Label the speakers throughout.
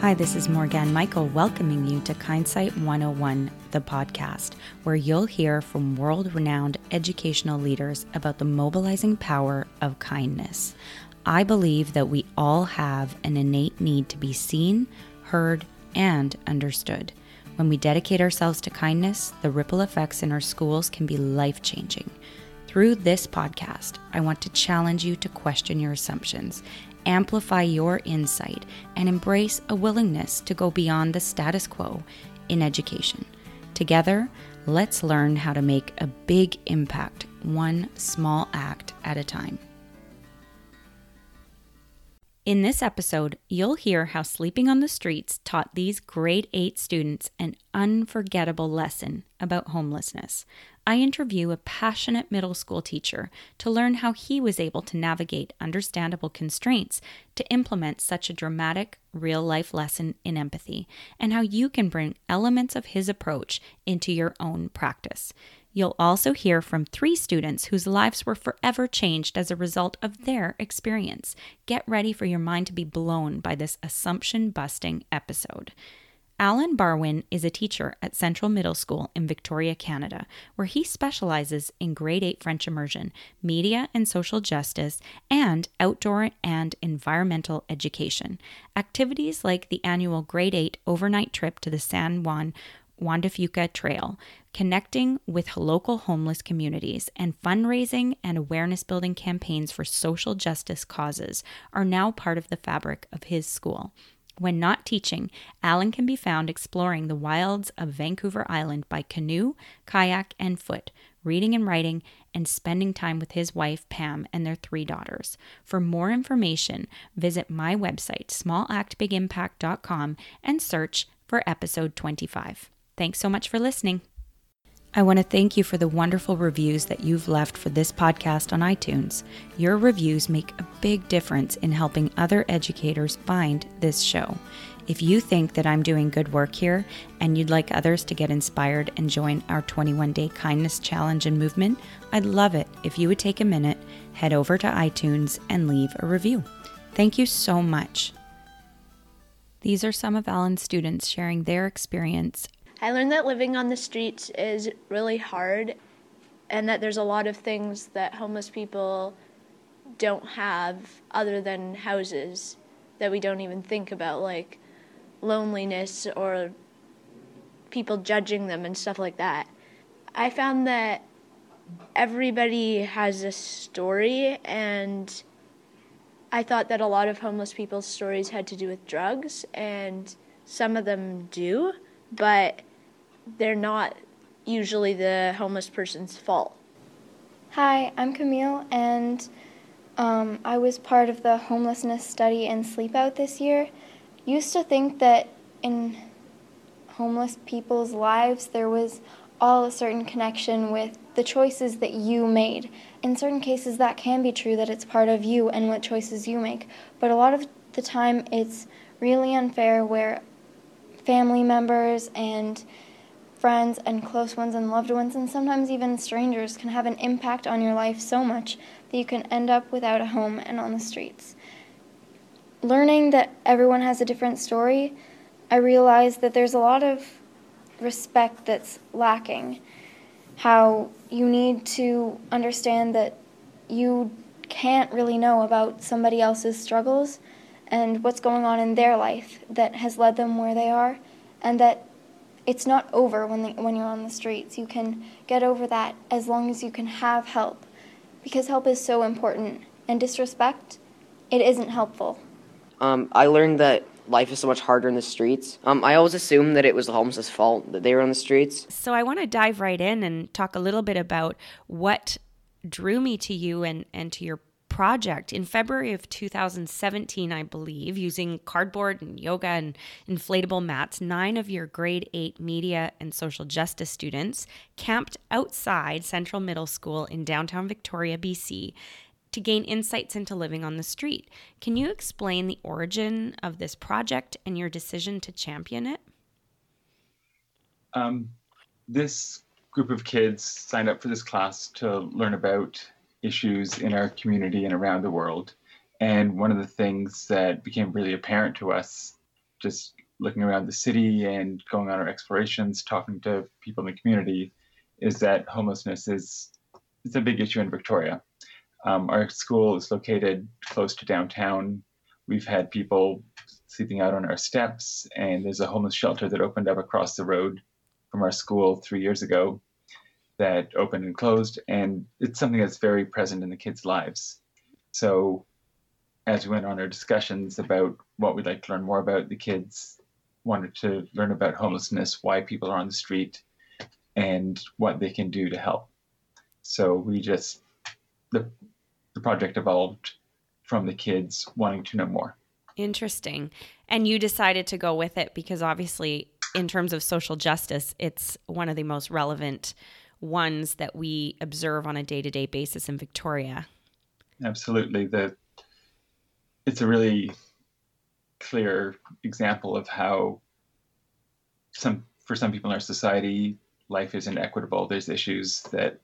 Speaker 1: Hi, this is Morgan Michael welcoming you to Kindsight 101, the podcast, where you'll hear from world renowned educational leaders about the mobilizing power of kindness. I believe that we all have an innate need to be seen, heard, and understood. When we dedicate ourselves to kindness, the ripple effects in our schools can be life changing. Through this podcast, I want to challenge you to question your assumptions amplify your insight, and embrace a willingness to go beyond the status quo in education. Together, let's learn how to make a big impact, one small act at a time. In this episode, you'll hear how sleeping on the streets taught these grade 8 students an unforgettable lesson about homelessness. I interview a passionate middle school teacher to learn how he was able to navigate understandable constraints to implement such a dramatic, real life lesson in empathy, and how you can bring elements of his approach into your own practice. You'll also hear from three students whose lives were forever changed as a result of their experience. Get ready for your mind to be blown by this assumption busting episode. Alan Barwin is a teacher at Central Middle School in Victoria, Canada, where he specializes in grade 8 French immersion, media and social justice, and outdoor and environmental education. Activities like the annual grade 8 overnight trip to the San Juan Juan de Fuca Trail, connecting with local homeless communities, and fundraising and awareness building campaigns for social justice causes are now part of the fabric of his school. When not teaching, Alan can be found exploring the wilds of Vancouver Island by canoe, kayak, and foot, reading and writing, and spending time with his wife, Pam, and their three daughters. For more information, visit my website, smallactbigimpact.com, and search for episode 25. Thanks so much for listening. I want to thank you for the wonderful reviews that you've left for this podcast on iTunes. Your reviews make a big difference in helping other educators find this show. If you think that I'm doing good work here and you'd like others to get inspired and join our 21 day kindness challenge and movement, I'd love it if you would take a minute, head over to iTunes, and leave a review. Thank you so much. These are some of Alan's students sharing their experience
Speaker 2: I learned that living on the streets is really hard and that there's a lot of things that homeless people don't have other than houses that we don't even think about, like loneliness or people judging them and stuff like that. I found that everybody has a story, and I thought that a lot of homeless people's stories had to do with drugs, and some of them do, but they're not usually the homeless person's fault.
Speaker 3: Hi, I'm Camille, and um, I was part of the homelessness study and sleep out this year. Used to think that in homeless people's lives there was all a certain connection with the choices that you made. In certain cases, that can be true that it's part of you and what choices you make, but a lot of the time it's really unfair where family members and friends and close ones and loved ones, and sometimes even strangers, can have an impact on your life so much that you can end up without a home and on the streets. Learning that everyone has a different story, I realized that there's a lot of respect that's lacking. How you need to understand that you can't really know about somebody else's struggles and what's going on in their life that has led them where they are, and that it's not over when, the, when you're on the streets. You can get over that as long as you can have help because help is so important. And disrespect, it isn't helpful.
Speaker 4: Um, I learned that life is so much harder in the streets. Um, I always assumed that it was the homeless' fault that they were on the streets.
Speaker 1: So I want to dive right in and talk a little bit about what drew me to you and, and to your project in February of 2017, I believe, using cardboard and yoga and inflatable mats. Nine of your grade eight media and social justice students camped outside Central Middle School in downtown Victoria, BC, to gain insights into living on the street. Can you explain the origin of this project and your decision to champion it?
Speaker 5: Um, this group of kids signed up for this class to learn about issues in our community and around the world. And one of the things that became really apparent to us just looking around the city and going on our explorations, talking to people in the community, is that homelessness is it's a big issue in Victoria. Um, our school is located close to downtown. We've had people sleeping out on our steps, and there's a homeless shelter that opened up across the road from our school three years ago that opened and closed, and it's something that's very present in the kids' lives. So, as we went on our discussions about what we'd like to learn more about, the kids wanted to learn about homelessness, why people are on the street, and what they can do to help. So we just the the project evolved from the kids wanting to know more.
Speaker 1: Interesting. And you decided to go with it because obviously in terms of social justice, it's one of the most relevant ones that we observe on a day-to-day basis in Victoria.
Speaker 5: Absolutely. The it's a really clear example of how some for some people in our society life is inequitable. There's issues that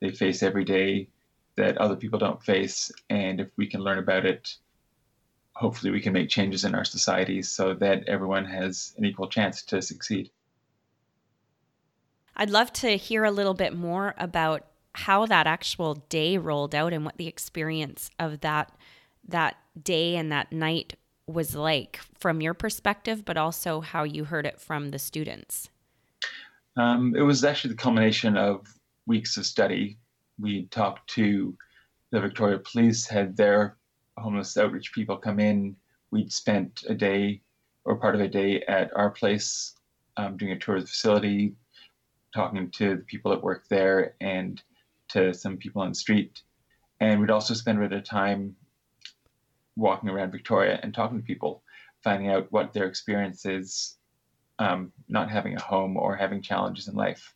Speaker 5: they face every day that other people don't face. And if we can learn about it, hopefully we can make changes in our society so that everyone has an equal chance to succeed.
Speaker 1: I'd love to hear a little bit more about how that actual day rolled out and what the experience of that that day and that night was like from your perspective, but also how you heard it from the students.
Speaker 5: Um, it was actually the culmination of weeks of study. We talked to the Victoria Police, had their homeless outreach people come in. We'd spent a day or part of a day at our place um, doing a tour of the facility, talking to the people that work there and to some people on the street. And we'd also spend a bit of time walking around Victoria and talking to people, finding out what their experience is um, not having a home or having challenges in life.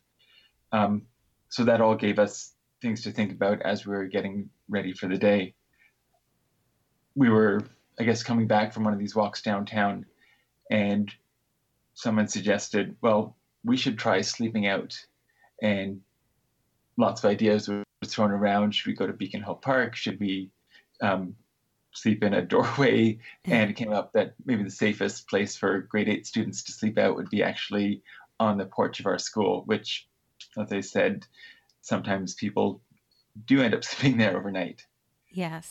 Speaker 5: Um, so that all gave us things to think about as we were getting ready for the day. We were, I guess, coming back from one of these walks downtown, and someone suggested, well, we should try sleeping out. And lots of ideas were thrown around. Should we go to Beacon Hill Park? Should we um, sleep in a doorway and it came up that maybe the safest place for grade eight students to sleep out would be actually on the porch of our school which as i said sometimes people do end up sleeping there overnight
Speaker 1: yes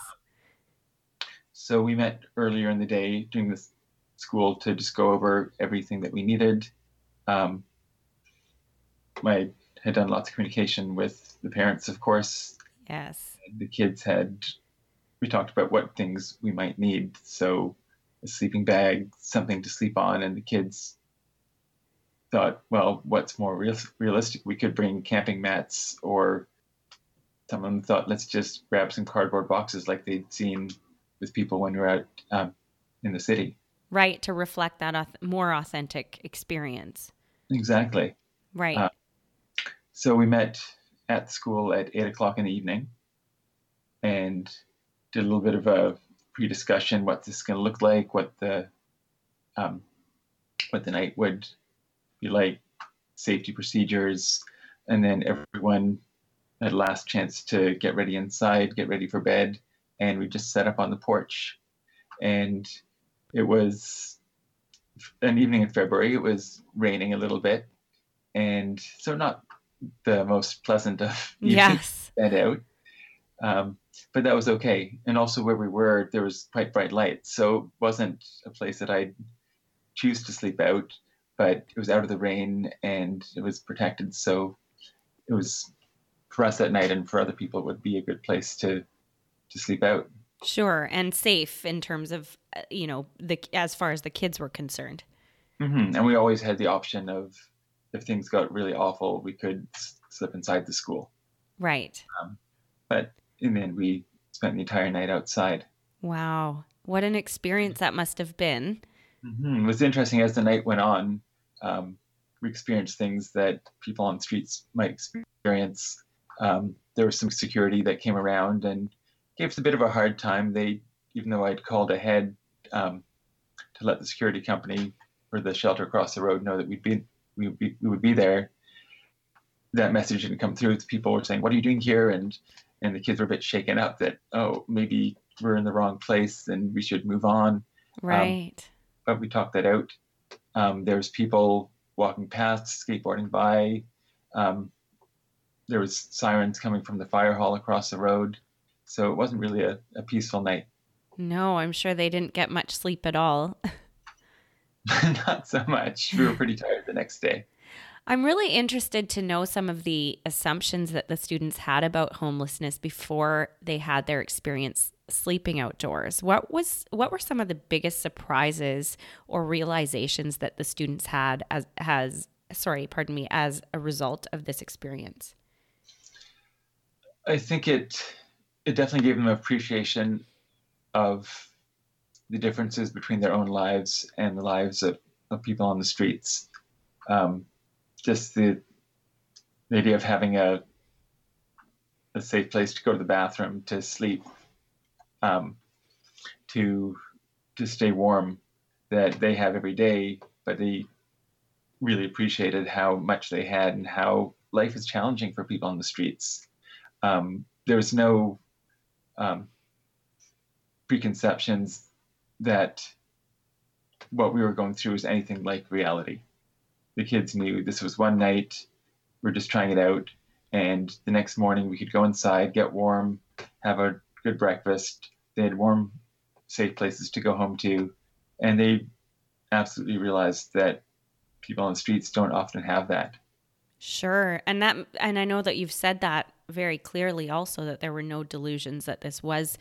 Speaker 5: so we met earlier in the day during this school to just go over everything that we needed um, i had done lots of communication with the parents of course
Speaker 1: yes
Speaker 5: the kids had we talked about what things we might need. So a sleeping bag, something to sleep on, and the kids thought, well, what's more real- realistic? We could bring camping mats, or someone thought, let's just grab some cardboard boxes like they'd seen with people when we were out um, in the city.
Speaker 1: Right, to reflect that more authentic experience.
Speaker 5: Exactly.
Speaker 1: Right. Uh,
Speaker 5: so we met at school at eight o'clock in the evening, and did a little bit of a pre-discussion what this is going to look like, what the um, what the night would be like, safety procedures, and then everyone had last chance to get ready inside, get ready for bed, and we just set up on the porch, and it was an evening in February. It was raining a little bit, and so not the most pleasant of
Speaker 1: yes
Speaker 5: bed out. Um, but that was okay. And also where we were, there was quite bright light, so it wasn't a place that I'd choose to sleep out. But it was out of the rain and it was protected, so it was for us at night and for other people it would be a good place to to sleep out.
Speaker 1: Sure, and safe in terms of uh, you know the as far as the kids were concerned.
Speaker 5: Mm-hmm. And we always had the option of if things got really awful, we could slip inside the school.
Speaker 1: Right.
Speaker 5: Um, but and then we spent the entire night outside.
Speaker 1: Wow, what an experience that must have been.
Speaker 5: Mm-hmm. It was interesting as the night went on. Um, we experienced things that people on the streets might experience. Um, there was some security that came around and gave us a bit of a hard time. They, even though I'd called ahead um, to let the security company or the shelter across the road know that we'd be we would be, we would be there, that message didn't come through. People were saying, "What are you doing here?" and and the kids were a bit shaken up that oh maybe we're in the wrong place and we should move on.
Speaker 1: Um, right. Um,
Speaker 5: but we talked that out. Um, there was people walking past, skateboarding by. Um, there was sirens coming from the fire hall across the road. So it wasn't really a, a peaceful night.
Speaker 1: No, I'm sure they didn't get much sleep at all.
Speaker 5: Not so much. We were pretty tired the next day.
Speaker 1: I'm really interested to know some of the assumptions that the students had about homelessness before they had their experience sleeping outdoors. What was what were some of the biggest surprises or realizations that the students had as has sorry, pardon me, as a result of this experience?
Speaker 5: I think it it definitely gave them appreciation of the differences between their own lives and the lives of, of people on the streets. Um, just the the idea of having a a safe place to go to the bathroom, to sleep, um, to to stay warm, that they have every day, but they really appreciated how much they had and how life is challenging for people on the streets. Um, was no um, preconceptions that what we were going through was anything like reality the kids knew this was one night, we're just trying it out. And the next morning we could go inside, get warm, have a good breakfast. They had warm, safe places to go home to. And they absolutely realized that people on the streets don't often have that.
Speaker 1: Sure. And that and I know that you've said that very clearly also that there were no delusions that this was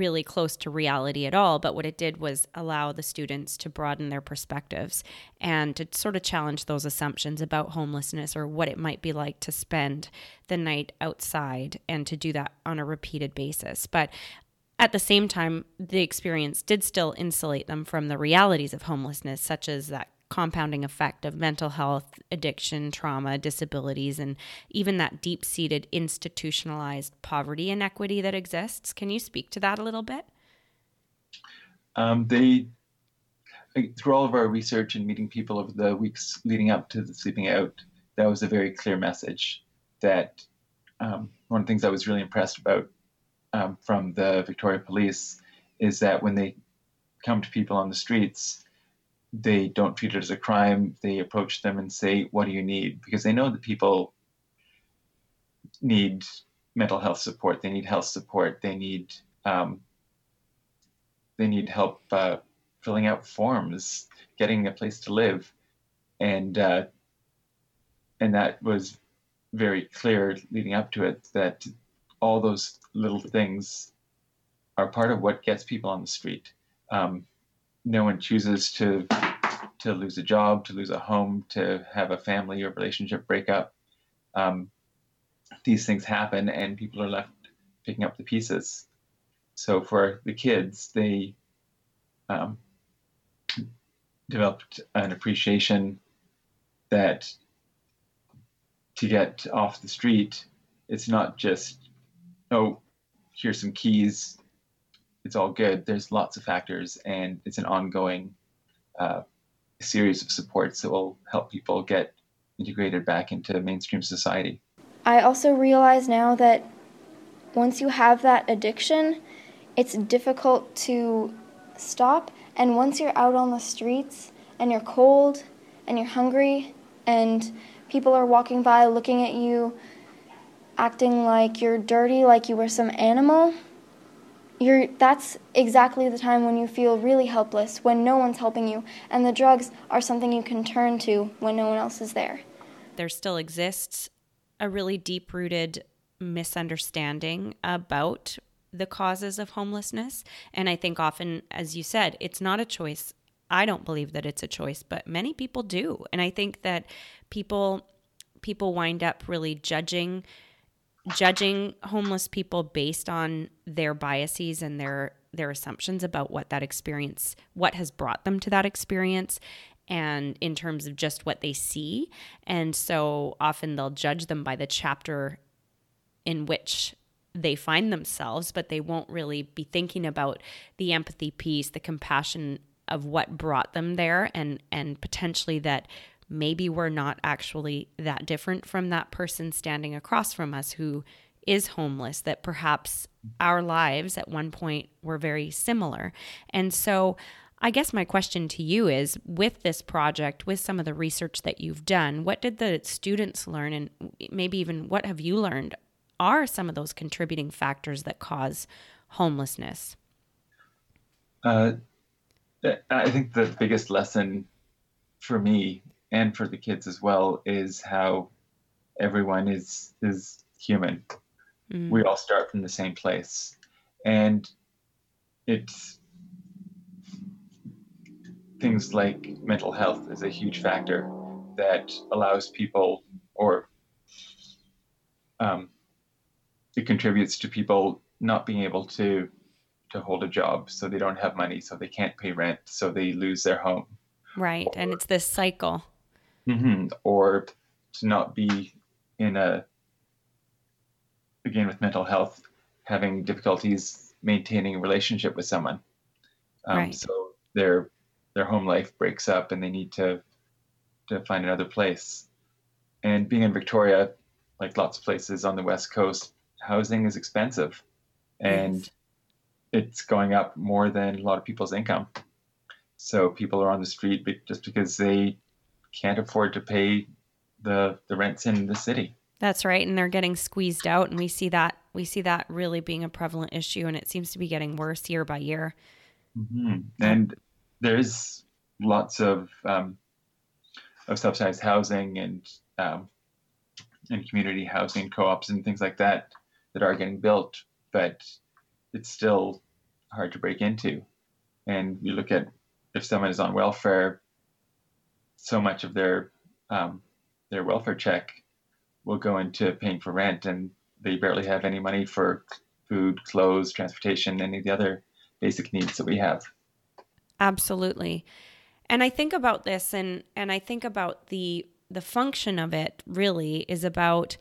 Speaker 1: really close to reality at all, but what it did was allow the students to broaden their perspectives and to sort of challenge those assumptions about homelessness or what it might be like to spend the night outside and to do that on a repeated basis. But at the same time, the experience did still insulate them from the realities of homelessness, such as that compounding effect of mental health, addiction, trauma, disabilities, and even that deep seated institutionalized poverty inequity that exists. Can you speak to that a little bit?
Speaker 5: Um, they, through all of our research and meeting people over the weeks leading up to the sleeping out, that was a very clear message that um, one of the things I was really impressed about um, from the Victoria Police is that when they come to people on the streets, they don't treat it as a crime. They approach them and say, What do you need? Because they know that people need mental health support, they need health support, they need um, they need help uh, filling out forms, getting a place to live, and uh, and that was very clear leading up to it that all those little things are part of what gets people on the street. Um, no one chooses to to lose a job, to lose a home, to have a family or relationship break up. Um, these things happen, and people are left picking up the pieces. So for the kids, they um, developed an appreciation that to get off the street, it's not just, oh, here's some keys, it's all good. There's lots of factors, and it's an ongoing uh, series of supports that will help people get integrated back into mainstream society.
Speaker 3: I also realize now that once you have that addiction, it's difficult to stop. And once you're out on the streets and you're cold and you're hungry and people are walking by looking at you, acting like you're dirty, like you were some animal, you're that's exactly the time when you feel really helpless when no one's helping you and the drugs are something you can turn to when no one else is there.
Speaker 1: There still exists a really deep rooted misunderstanding about the causes of homelessness and i think often as you said it's not a choice. I don't believe that it's a choice but many people do and i think that people people wind up really judging judging homeless people based on their biases and their their assumptions about what that experience what has brought them to that experience and in terms of just what they see. And so often they'll judge them by the chapter in which they find themselves but they won't really be thinking about the empathy piece the compassion of what brought them there and and potentially that maybe we're not actually that different from that person standing across from us who is homeless, that perhaps our lives at one point were very similar. And so I guess my question to you is with this project, with some of the research that you've done, what did the students learn and maybe even what have you learned are some of those contributing factors that cause homelessness?
Speaker 5: Uh, I think the biggest lesson for me and for the kids as well is how everyone is is human. Mm. We all start from the same place, and it's things like mental health is a huge factor that allows people or um, it contributes to people not being able to to hold a job so they don't have money so they can't pay rent so they lose their home
Speaker 1: right or, and it's this cycle
Speaker 5: mm-hmm, or to not be in a again with mental health having difficulties maintaining a relationship with someone um, right. so their their home life breaks up and they need to to find another place and being in victoria like lots of places on the west coast housing is expensive and yes. it's going up more than a lot of people's income. So people are on the street just because they can't afford to pay the the rents in the city.
Speaker 1: That's right, and they're getting squeezed out, and we see that we see that really being a prevalent issue, and it seems to be getting worse year by year.
Speaker 5: Mm-hmm. And there's lots of um, of subsidized housing and um, and community housing co-ops and things like that that are getting built, but it's still hard to break into. And you look at if someone is on welfare, so much of their um, their welfare check will go into paying for rent, and they barely have any money for food, clothes, transportation, any of the other basic needs that we have.
Speaker 1: Absolutely. And I think about this and and I think about the the function of it really is about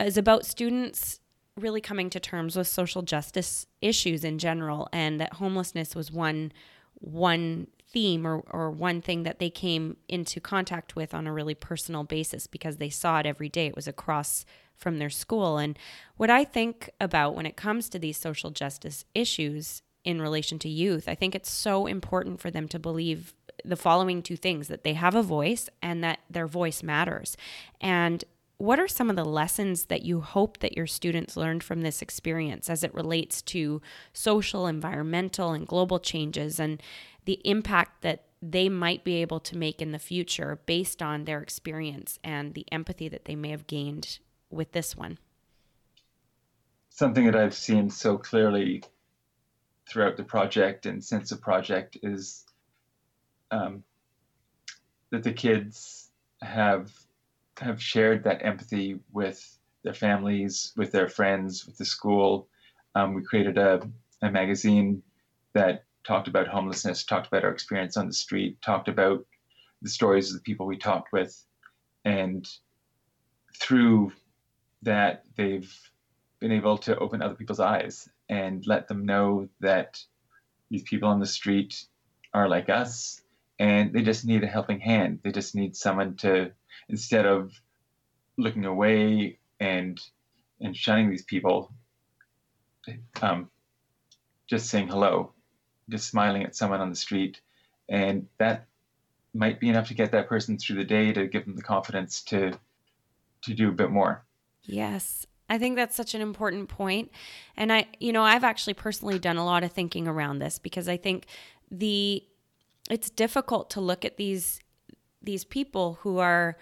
Speaker 1: is about students really coming to terms with social justice issues in general and that homelessness was one one theme or, or one thing that they came into contact with on a really personal basis because they saw it every day. It was across from their school. And what I think about when it comes to these social justice issues in relation to youth, I think it's so important for them to believe the following two things that they have a voice and that their voice matters. And what are some of the lessons that you hope that your students learned from this experience as it relates to social, environmental, and global changes and the impact that they might be able to make in the future based on their experience and the empathy that they may have gained with this one?
Speaker 5: Something that I've seen so clearly throughout the project and since the project is um, that the kids have have shared that empathy with their families, with their friends, with the school. Um, we created a, a magazine that talked about homelessness, talked about our experience on the street, talked about the stories of the people we talked with. And through that, they've been able to open other people's eyes and let them know that these people on the street are like us and they just need a helping hand. They just need someone to instead of looking away and and shunning these people, um, just saying hello, just smiling at someone on the street, and that might be enough to get that person through the day to give them the confidence to to do a bit more.
Speaker 1: Yes. I think that's such an important point. And I, you know, I've actually personally done a lot of thinking around this because I think the it's difficult to look at these these people who are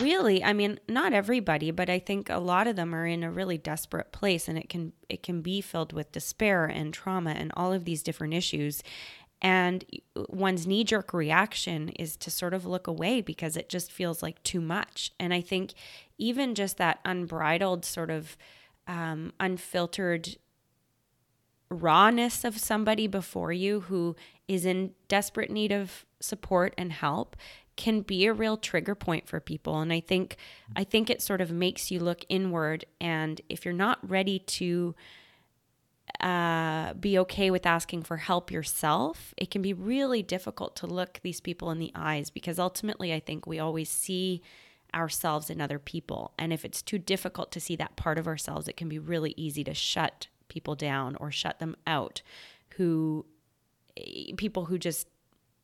Speaker 1: really i mean not everybody but i think a lot of them are in a really desperate place and it can it can be filled with despair and trauma and all of these different issues. And one's knee jerk reaction is to sort of look away because it just feels like too much. And i think even just that unbridled sort of um, unfiltered rawness of somebody before you who is in desperate need of support and help can be a real trigger point for people. And i think i think it sort of makes you look inward. And if you're not ready to uh, be okay with asking for help yourself it can be really difficult to look these people in the eyes because ultimately i think we always see ourselves in other people. And if it's too difficult to see that part of ourselves it can be really easy to shut people down or shut them out who eh, people who just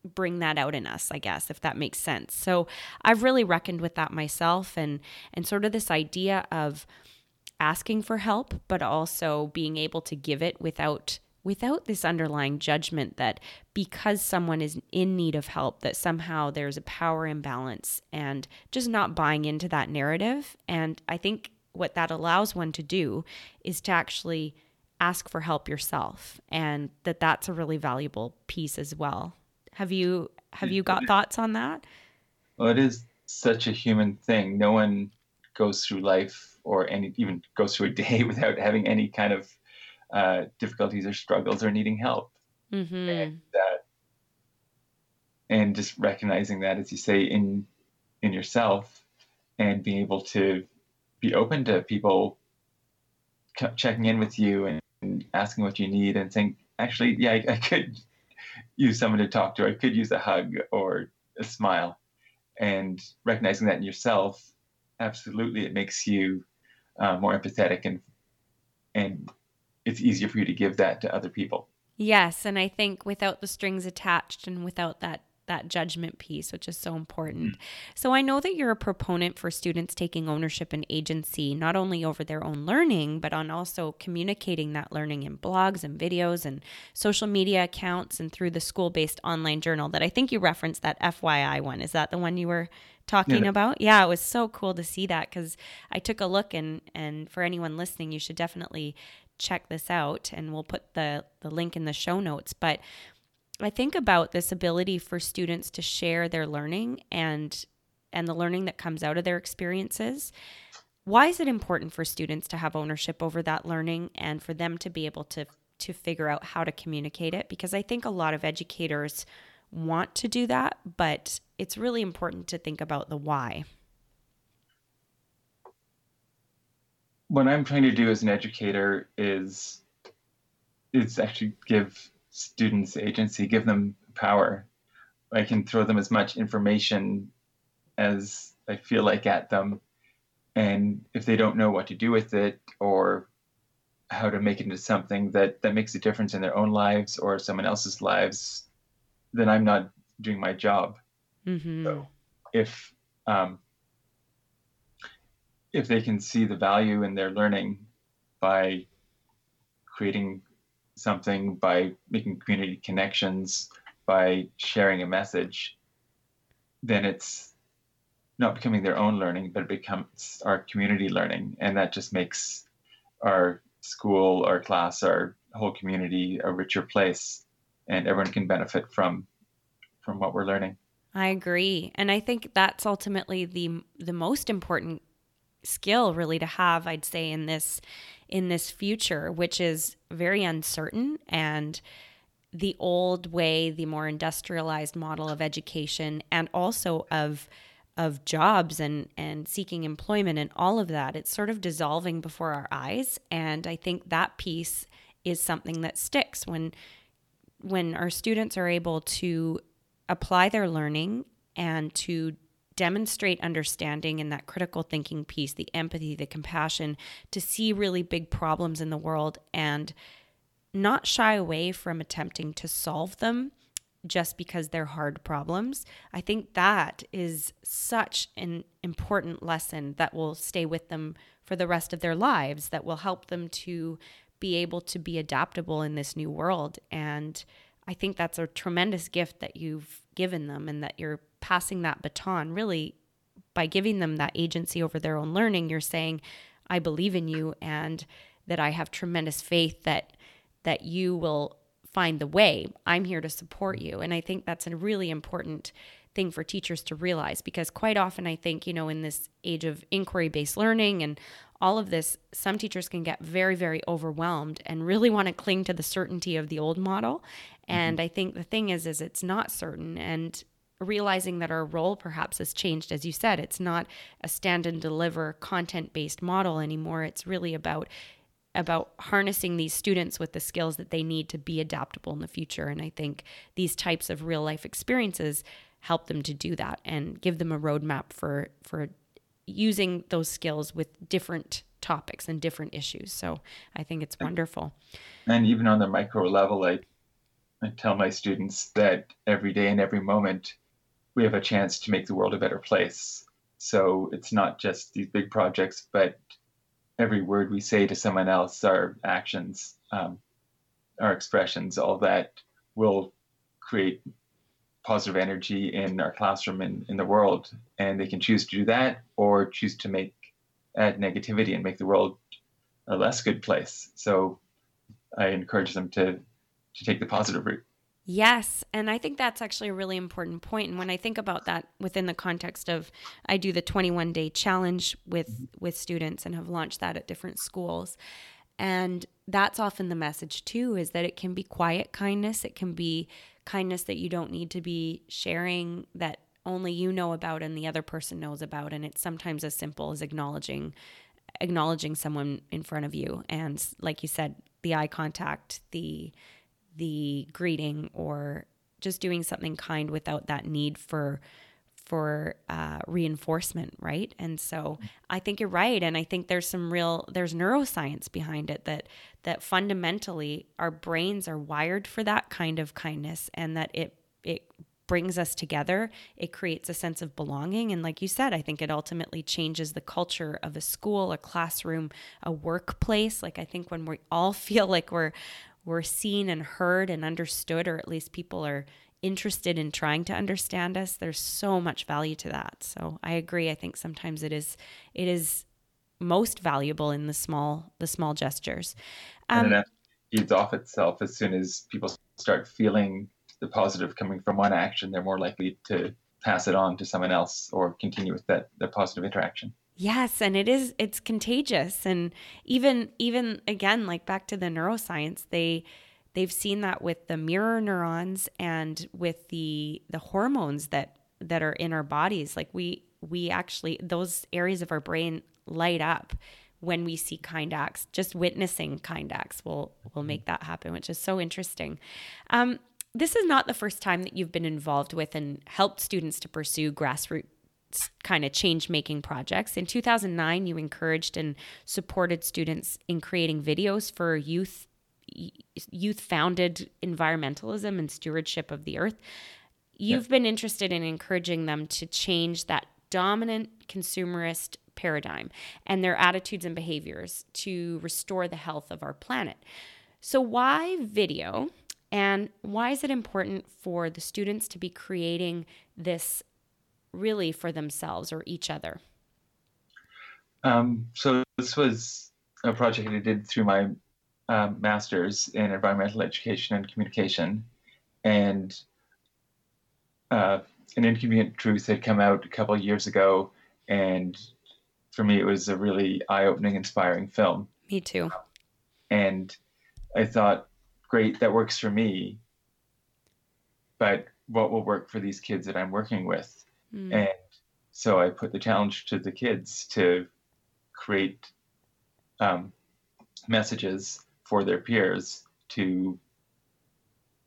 Speaker 1: bring that out in us, I guess, if that makes sense. So I've really reckoned with that myself and and sort of this idea of asking for help, but also being able to give it without without this underlying judgment that because someone is in need of help that somehow there's a power imbalance and just not buying into that narrative and i think what that allows one to do is to actually ask for help yourself and that that's a really valuable piece as well have you have you got thoughts on that
Speaker 5: well it is such a human thing no one goes through life or any even goes through a day without having any kind of uh, difficulties or struggles or needing help.
Speaker 1: Mm-hmm.
Speaker 5: And that, and just recognizing that, as you say, in in yourself, and being able to be open to people checking in with you and, and asking what you need, and saying, actually, yeah, I, I could use someone to talk to. I could use a hug or a smile, and recognizing that in yourself, absolutely, it makes you uh, more empathetic and and it's easier for you to give that to other people.
Speaker 1: Yes, and I think without the strings attached and without that that judgment piece, which is so important. So I know that you're a proponent for students taking ownership and agency, not only over their own learning, but on also communicating that learning in blogs and videos and social media accounts and through the school based online journal that I think you referenced that FYI one. Is that the one you were talking yeah. about? Yeah, it was so cool to see that because I took a look and and for anyone listening, you should definitely check this out and we'll put the, the link in the show notes. But I think about this ability for students to share their learning and and the learning that comes out of their experiences. Why is it important for students to have ownership over that learning and for them to be able to to figure out how to communicate it? Because I think a lot of educators want to do that, but it's really important to think about the why.
Speaker 5: what I'm trying to do as an educator is is actually give students agency, give them power. I can throw them as much information as I feel like at them. And if they don't know what to do with it or how to make it into something that, that makes a difference in their own lives or someone else's lives, then I'm not doing my job.
Speaker 1: Mm-hmm.
Speaker 5: So if um, if they can see the value in their learning by creating something, by making community connections, by sharing a message, then it's not becoming their own learning, but it becomes our community learning. And that just makes our school, our class, our whole community a richer place. And everyone can benefit from from what we're learning.
Speaker 1: I agree. And I think that's ultimately the the most important skill really to have i'd say in this in this future which is very uncertain and the old way the more industrialized model of education and also of of jobs and and seeking employment and all of that it's sort of dissolving before our eyes. And i think that piece is something that sticks when when our students are able to apply their learning and to demonstrate understanding and that critical thinking piece, the empathy, the compassion, to see really big problems in the world and not shy away from attempting to solve them just because they're hard problems. I think that is such an important lesson that will stay with them for the rest of their lives, that will help them to be able to be adaptable in this new world. And I think that's a tremendous gift that you've given them and that you're passing that baton really by giving them that agency over their own learning you're saying i believe in you and that i have tremendous faith that that you will find the way. I'm here to support you. And i think that's a really important thing for teachers to realize because quite often i think you know in this age of inquiry based learning and all of this some teachers can get very very overwhelmed and really want to cling to the certainty of the old model. And mm-hmm. i think the thing is is it's not certain. And realizing that our role perhaps has changed. As you said, it's not a stand and deliver content based model anymore. It's really about about harnessing these students with the skills that they need to be adaptable in the future. And I think these types of real life experiences help them to do that and give them a roadmap for for using those skills with different topics and different issues. So I think it's wonderful.
Speaker 5: And even on the micro level, I, I tell my students that every day and every moment we have a chance to make the world a better place. So it's not just these big projects, but every word we say to someone else, our actions, um, our expressions, all that will create positive energy in our classroom and in the world. And they can choose to do that or choose to make add negativity and make the world a less good place. So I encourage them to to take the positive route.
Speaker 1: Yes, and I think that's actually a really important point. And when I think about that within the context of I do the 21 day challenge with mm-hmm. with students and have launched that at different schools. And that's often the message too is that it can be quiet kindness, it can be kindness that you don't need to be sharing that only you know about and the other person knows about and it's sometimes as simple as acknowledging acknowledging someone in front of you and like you said the eye contact the the greeting or just doing something kind without that need for for uh, reinforcement right and so i think you're right and i think there's some real there's neuroscience behind it that that fundamentally our brains are wired for that kind of kindness and that it it brings us together. It creates a sense of belonging. And like you said, I think it ultimately changes the culture of a school, a classroom, a workplace. Like I think when we all feel like we're we're seen and heard and understood, or at least people are interested in trying to understand us, there's so much value to that. So I agree. I think sometimes it is it is most valuable in the small the small gestures.
Speaker 5: Um, and that feeds off itself as soon as people start feeling the positive coming from one action, they're more likely to pass it on to someone else or continue with that, that positive interaction.
Speaker 1: Yes, and it is it's contagious and even even again like back to the neuroscience, they they've seen that with the mirror neurons and with the the hormones that that are in our bodies. Like we we actually those areas of our brain light up when we see kind acts. Just witnessing kind acts will will make that happen, which is so interesting. Um, this is not the first time that you've been involved with and helped students to pursue grassroots kind of change making projects. In 2009, you encouraged and supported students in creating videos for youth youth founded environmentalism and stewardship of the earth. You've yeah. been interested in encouraging them to change that dominant consumerist paradigm and their attitudes and behaviors to restore the health of our planet. So, why video and why is it important for the students to be creating this really for themselves or each other?
Speaker 5: Um, so this was a project I did through my um, master's in environmental education and communication, and uh, an inconvenient truth had come out a couple of years ago, and for me it was a really eye-opening, inspiring film.
Speaker 1: Me too.
Speaker 5: And I thought great, that works for me. But what will work for these kids that I'm working with? Mm. And so I put the challenge to the kids to create um, messages for their peers to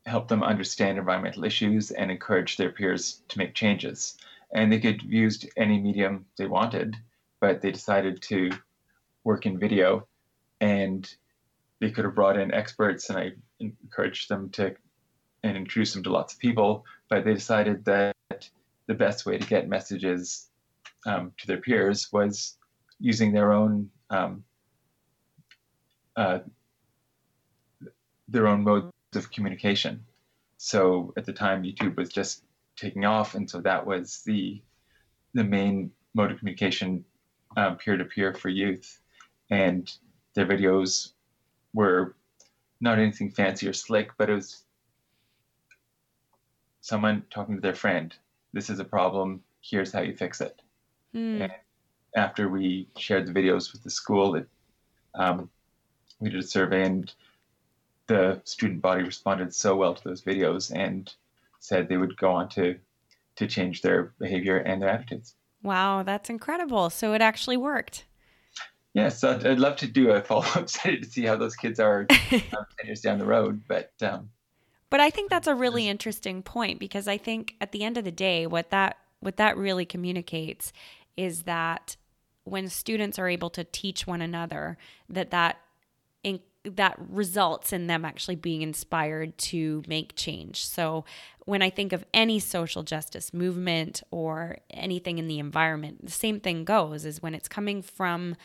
Speaker 5: help them understand environmental issues and encourage their peers to make changes. And they could have used any medium they wanted, but they decided to work in video and they could have brought in experts and I encouraged them to and introduce them to lots of people, but they decided that the best way to get messages um, to their peers was using their own um, uh, their own modes of communication. So at the time, YouTube was just taking off, and so that was the the main mode of communication peer to peer for youth, and their videos were not anything fancy or slick, but it was someone talking to their friend. This is a problem. Here's how you fix it. Mm. And after we shared the videos with the school, it, um, we did a survey, and the student body responded so well to those videos and said they would go on to to change their behavior and their attitudes.
Speaker 1: Wow, that's incredible! So it actually worked.
Speaker 5: Yes, I'd, I'd love to do a follow up study to see how those kids are um, 10 years down the road. But um,
Speaker 1: but I think that's a really interesting point because I think at the end of the day, what that what that really communicates is that when students are able to teach one another, that that in, that results in them actually being inspired to make change. So when I think of any social justice movement or anything in the environment, the same thing goes is when it's coming from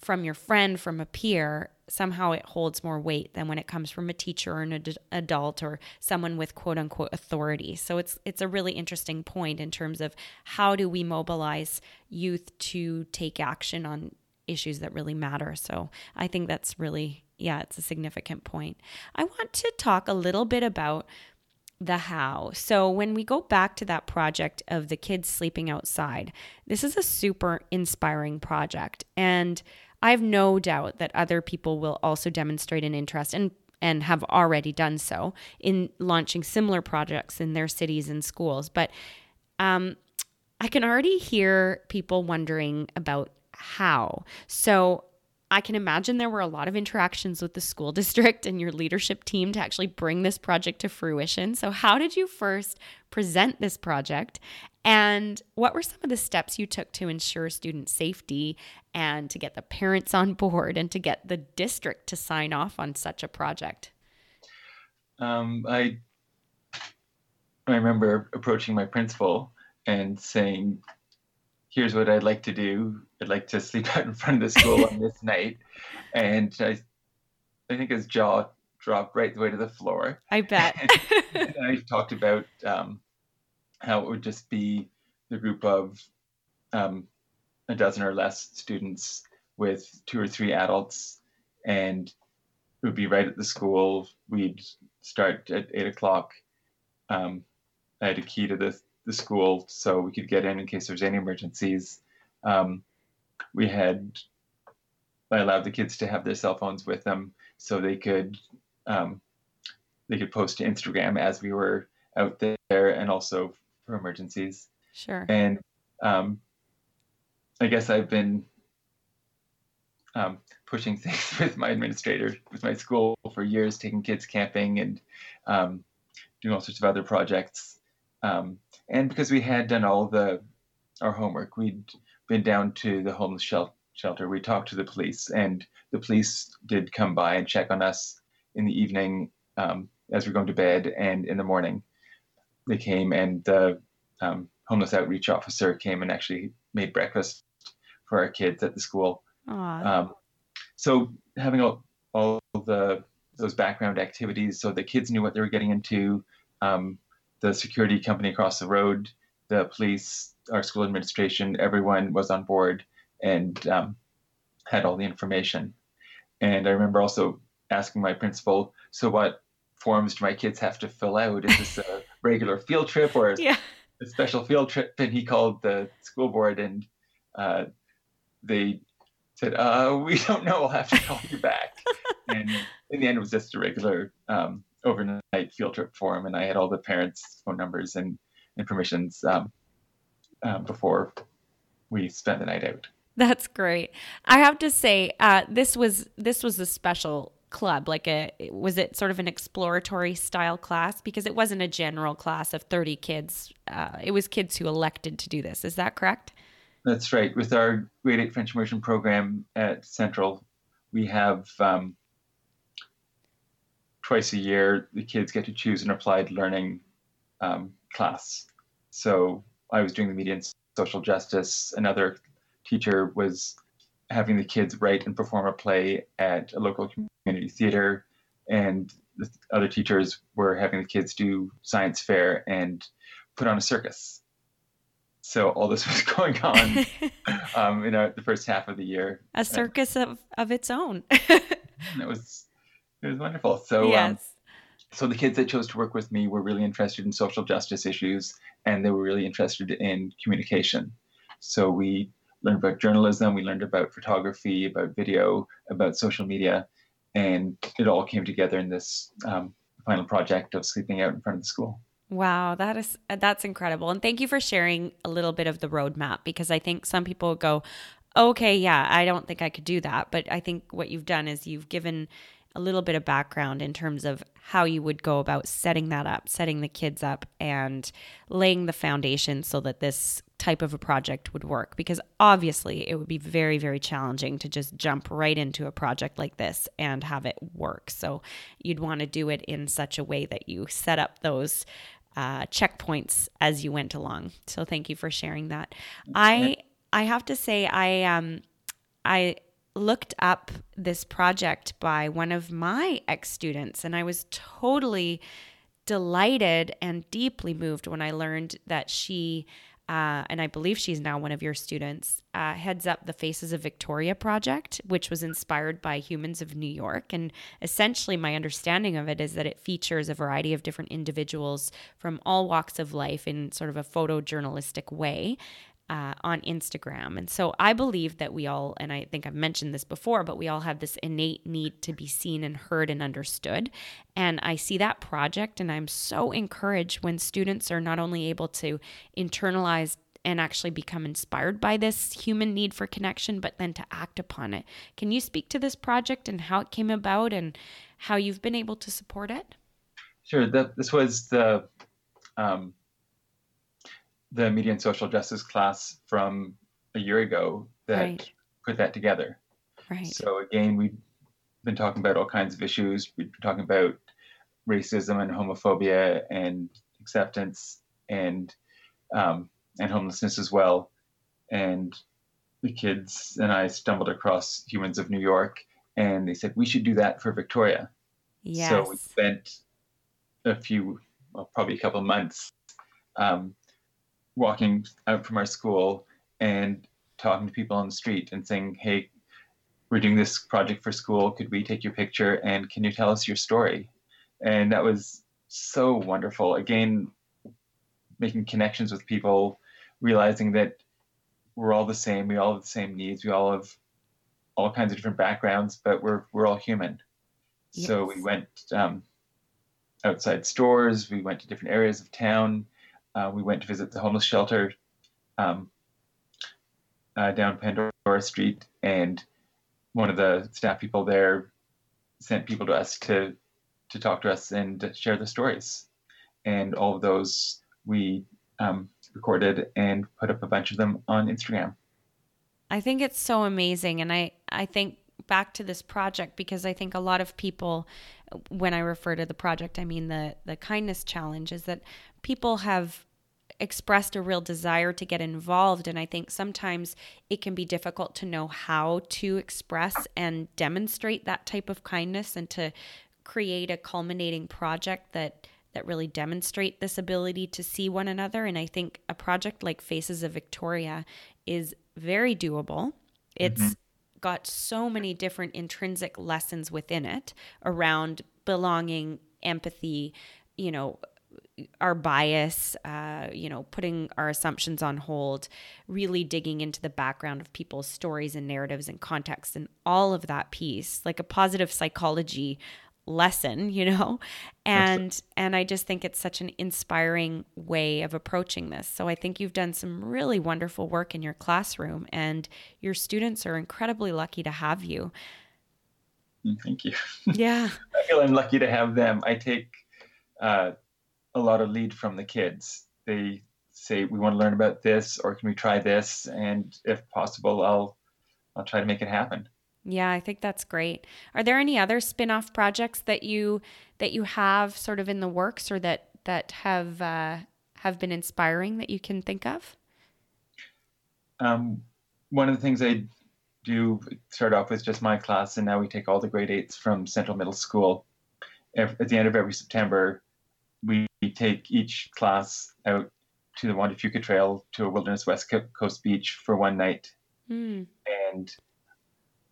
Speaker 1: from your friend, from a peer, somehow it holds more weight than when it comes from a teacher or an ad- adult or someone with quote unquote authority. So it's it's a really interesting point in terms of how do we mobilize youth to take action on issues that really matter. So I think that's really yeah, it's a significant point. I want to talk a little bit about the how. So, when we go back to that project of the kids sleeping outside, this is a super inspiring project. And I have no doubt that other people will also demonstrate an interest and and have already done so in launching similar projects in their cities and schools. But um, I can already hear people wondering about how. So I can imagine there were a lot of interactions with the school district and your leadership team to actually bring this project to fruition. So, how did you first present this project? And what were some of the steps you took to ensure student safety and to get the parents on board and to get the district to sign off on such a project?
Speaker 5: Um, I I remember approaching my principal and saying, here's what I'd like to do. I'd like to sleep out in front of the school on this night. And I, I think his jaw dropped right the way to the floor.
Speaker 1: I bet.
Speaker 5: and, I talked about um, how it would just be the group of um, a dozen or less students with two or three adults, and it would be right at the school. We'd start at eight o'clock. Um, I had a key to the the school so we could get in in case there's any emergencies. Um, we had I allowed the kids to have their cell phones with them so they could um, they could post to Instagram as we were out there and also for emergencies.
Speaker 1: Sure.
Speaker 5: And um, I guess I've been um, pushing things with my administrator, with my school for years, taking kids camping and um, doing all sorts of other projects. Um, and because we had done all the our homework, we'd been down to the homeless shelter. We talked to the police, and the police did come by and check on us in the evening um, as we're going to bed, and in the morning they came, and the um, homeless outreach officer came and actually made breakfast for our kids at the school. Um, so having all, all the those background activities, so the kids knew what they were getting into. Um, the security company across the road, the police, our school administration, everyone was on board and um, had all the information. And I remember also asking my principal, so what forms do my kids have to fill out? Is this a regular field trip or yeah. a special field trip? And he called the school board and uh, they said, uh, we don't know, we'll have to call you back. and in the end, it was just a regular um, overnight field trip for him, and I had all the parents' phone numbers and, permissions um, uh, before we spent the night out.
Speaker 1: That's great. I have to say, uh, this was this was a special club. Like a was it sort of an exploratory style class because it wasn't a general class of thirty kids. Uh, it was kids who elected to do this. Is that correct?
Speaker 5: That's right. With our grade eight French immersion program at Central, we have um, twice a year, the kids get to choose an applied learning um, class. So I was doing the media and social justice. Another teacher was having the kids write and perform a play at a local community theater. And the other teachers were having the kids do science fair and put on a circus. So all this was going on um, in our, the first half of the year.
Speaker 1: A circus of, of its own.
Speaker 5: it was it was wonderful. So um,
Speaker 1: yes. Um,
Speaker 5: so the kids that chose to work with me were really interested in social justice issues and they were really interested in communication. So we learned about journalism, we learned about photography, about video, about social media, and it all came together in this um, final project of sleeping out in front of the school.
Speaker 1: Wow, that is that's incredible. And thank you for sharing a little bit of the roadmap because I think some people go, "Okay, yeah, I don't think I could do that." But I think what you've done is you've given a little bit of background in terms of how you would go about setting that up, setting the kids up, and laying the foundation so that this type of a project would work. Because obviously it would be very very challenging to just jump right into a project like this and have it work. So you'd want to do it in such a way that you set up those uh, checkpoints as you went along. So thank you for sharing that. I i have to say i um i looked up this project by one of my ex students and i was totally delighted and deeply moved when i learned that she uh, and I believe she's now one of your students, uh, heads up the Faces of Victoria project, which was inspired by Humans of New York. And essentially, my understanding of it is that it features a variety of different individuals from all walks of life in sort of a photojournalistic way uh, on Instagram. And so I believe that we all, and I think I've mentioned this before, but we all have this innate need to be seen and heard and understood. And I see that project, and I'm so encouraged when students are not only able to internalize and actually become inspired by this human need for connection, but then to act upon it. Can you speak to this project and how it came about and how you've been able to support it?
Speaker 5: Sure. That, this was the um, the media and social justice class from a year ago that right. put that together.
Speaker 1: Right.
Speaker 5: So again, we've been talking about all kinds of issues. We've been talking about racism and homophobia and acceptance and um, and homelessness as well. And the kids and I stumbled across Humans of New York, and they said we should do that for Victoria.
Speaker 1: Yes.
Speaker 5: So we spent a few, well, probably a couple months um, walking out from our school and talking to people on the street and saying, "Hey, we're doing this project for school. Could we take your picture and can you tell us your story?" And that was so wonderful. Again, making connections with people, realizing that we're all the same. We all have the same needs. We all have all kinds of different backgrounds, but we're we're all human. Yes. So we went um, outside stores. We went to different areas of town uh, we went to visit the homeless shelter um, uh, down Pandora Street, and one of the staff people there sent people to us to to talk to us and share the stories, and all of those we um, recorded and put up a bunch of them on Instagram.
Speaker 1: I think it's so amazing, and I I think back to this project because I think a lot of people, when I refer to the project, I mean the the kindness challenge, is that people have expressed a real desire to get involved. And I think sometimes it can be difficult to know how to express and demonstrate that type of kindness and to create a culminating project that that really demonstrate this ability to see one another and i think a project like faces of victoria is very doable It's mm-hmm. got so many different intrinsic lessons within it around belonging empathy you know our bias, uh, you know, putting our assumptions on hold, really digging into the background of people's stories and narratives and context and all of that piece, like a positive psychology lesson, you know? And and I just think it's such an inspiring way of approaching this. So I think you've done some really wonderful work in your classroom and your students are incredibly lucky to have you.
Speaker 5: Mm, thank you.
Speaker 1: Yeah.
Speaker 5: I feel I'm lucky to have them. I take uh, a lot of lead from the kids. They say we want to learn about this or can we try this and if possible I'll I'll try to make it happen.
Speaker 1: Yeah, I think that's great. Are there any other spin-off projects that you that you have sort of in the works or that that have uh, have been inspiring that you can think of?
Speaker 5: Um, one of the things I do start off with just my class, and now we take all the grade eights from Central Middle School. At the end of every September, we take each class out to the Juan de Fuca Trail to a wilderness West Coast beach for one night.
Speaker 1: Mm.
Speaker 5: And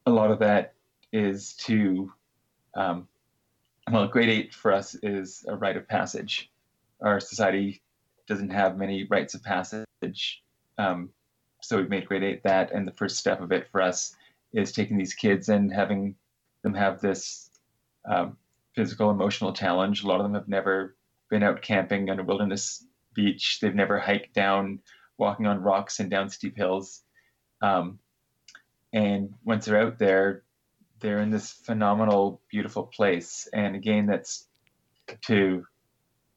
Speaker 5: a lot of that is to, um, well, grade eight for us is a rite of passage. Our society doesn't have many rites of passage. Um, so we've made grade eight that. And the first step of it for us is taking these kids and having them have this um, physical, emotional challenge. A lot of them have never been out camping on a wilderness beach. They've never hiked down, walking on rocks and down steep hills. Um, and once they're out there, they're in this phenomenal, beautiful place. And again, that's to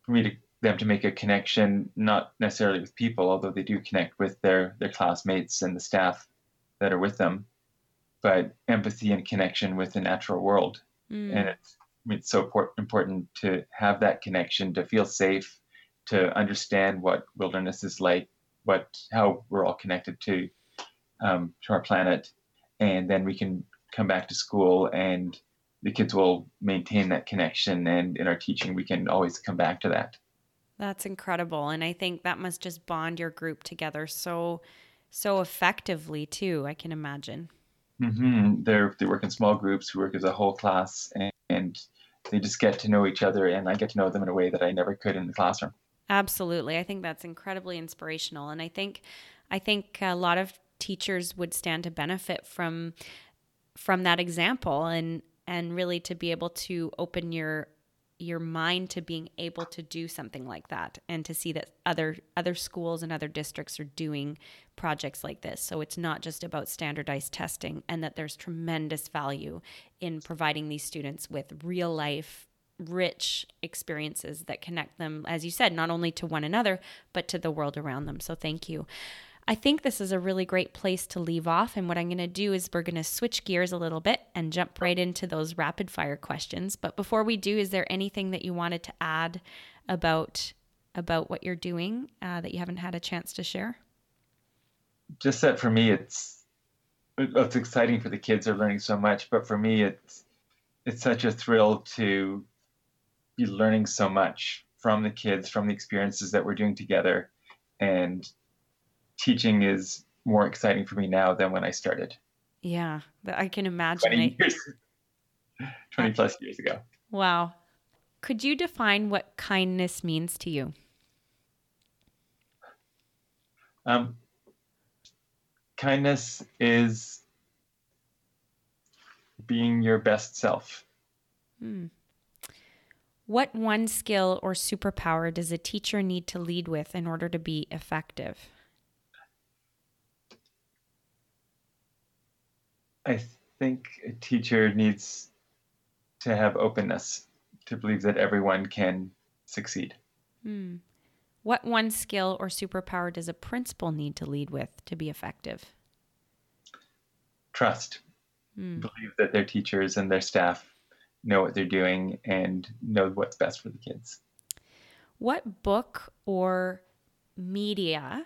Speaker 5: for me to them to make a connection, not necessarily with people, although they do connect with their their classmates and the staff that are with them, but empathy and connection with the natural world. Mm. And it's, it's so important to have that connection, to feel safe, to understand what wilderness is like, what how we're all connected to um, to our planet, and then we can come back to school and the kids will maintain that connection. And in our teaching we can always come back to that.
Speaker 1: That's incredible. And i think that must just bond your group together so so effectively too i can imagine.
Speaker 5: Mm-hmm. they're they work in small groups. Who work as a whole class. And, and they just get to know each other and i get to know them in a way that i never could in the classroom.
Speaker 1: Absolutely. I think that's incredibly inspirational. And i think i think a lot of teachers would stand to benefit from from that example and and really to be able to open your your mind to being able to do something like that and to see that other other schools and other districts are doing projects like this. So it's not just about standardized testing and that there's tremendous value in providing these students with real life rich experiences that connect them as you said not only to one another but to the world around them. So thank you I think this is a really great place to leave off. And what I'm going to do is we're going to switch gears a little bit and jump right into those rapid fire questions. But before we do, is there anything that you wanted to add about about what you're doing uh, that you haven't had a chance to share?
Speaker 5: Just that for me, it's it's exciting for the kids. They're learning so much, but for me, it's it's such a thrill to be learning so much from the kids, from the experiences that we're doing together, and teaching is more exciting for me now than when I started.
Speaker 1: Yeah, I can imagine.
Speaker 5: 20 years, 20 plus years ago.
Speaker 1: Wow. Could you define what kindness means to you?
Speaker 5: Um, kindness is being your best self. Hmm.
Speaker 1: What one skill or superpower does a teacher need to lead with in order to be effective?
Speaker 5: I think a teacher needs to have openness to believe that everyone can succeed. Hmm.
Speaker 1: What one skill or superpower does a principal need to lead with to be effective?
Speaker 5: Trust. Hmm. Believe that their teachers and their staff know what they're doing and know what's best for the kids.
Speaker 1: What book or media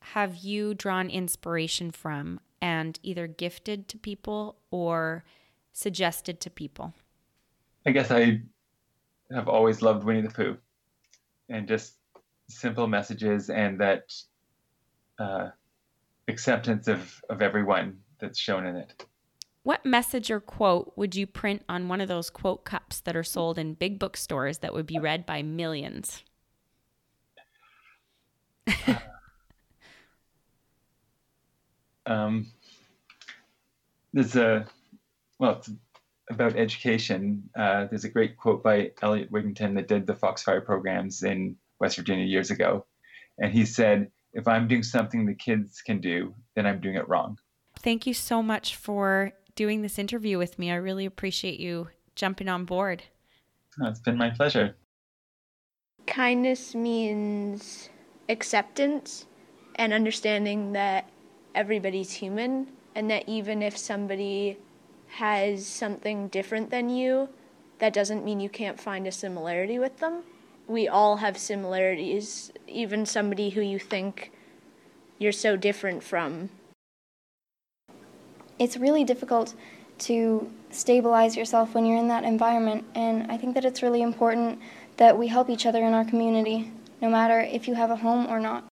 Speaker 1: have you drawn inspiration from and either gifted to people or suggested to people?
Speaker 5: I guess I have always loved Winnie the Pooh and just simple messages and that uh, acceptance of, of everyone that's shown in it.
Speaker 1: What message or quote would you print on one of those quote cups that are sold in big bookstores that would be read by millions?
Speaker 5: uh, um, there's a well, it's about education. Uh, there's a great quote by Elliot Wigginton that did the Foxfire programs in West Virginia years ago, and he said, "If I'm doing something the kids can do, then I'm doing it wrong."
Speaker 1: Thank you so much for doing this interview with me. I really appreciate you jumping on board.
Speaker 5: Oh, it's been my pleasure.
Speaker 2: Kindness means acceptance and understanding that everybody's human and that even if somebody has something different than you, that doesn't mean you can't find a similarity with them. We all have similarities, even somebody who you think you're so different from.
Speaker 3: It's really difficult to stabilize yourself when you're in that environment, and I think that it's really important that we help each other in our community, no matter if you have a home or not.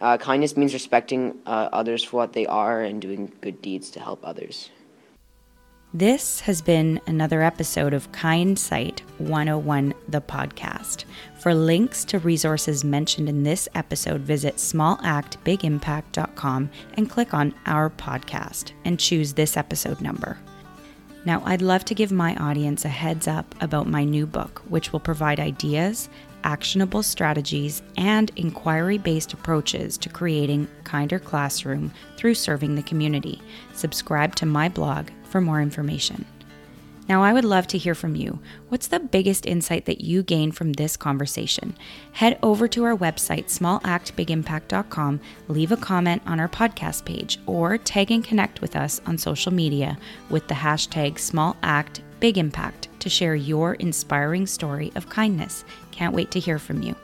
Speaker 4: Uh, kindness means respecting uh, others for what they are and doing good deeds to help others.
Speaker 1: This has been another episode of Kind Sight 101, the podcast. For links to resources mentioned in this episode, visit smallactbigimpact.com and click on Our Podcast and choose this episode number. Now, I'd love to give my audience a heads up about my new book, which will provide ideas actionable strategies, and inquiry based approaches to creating kinder classroom through serving the community. Subscribe to my blog for more information. Now, I would love to hear from you. What's the biggest insight that you gained from this conversation? Head over to our website, smallactbigimpact.com, leave a comment on our podcast page, or tag and connect with us on social media with the hashtag SmallActBigImpact to share your inspiring story of kindness. Can't wait to hear from you.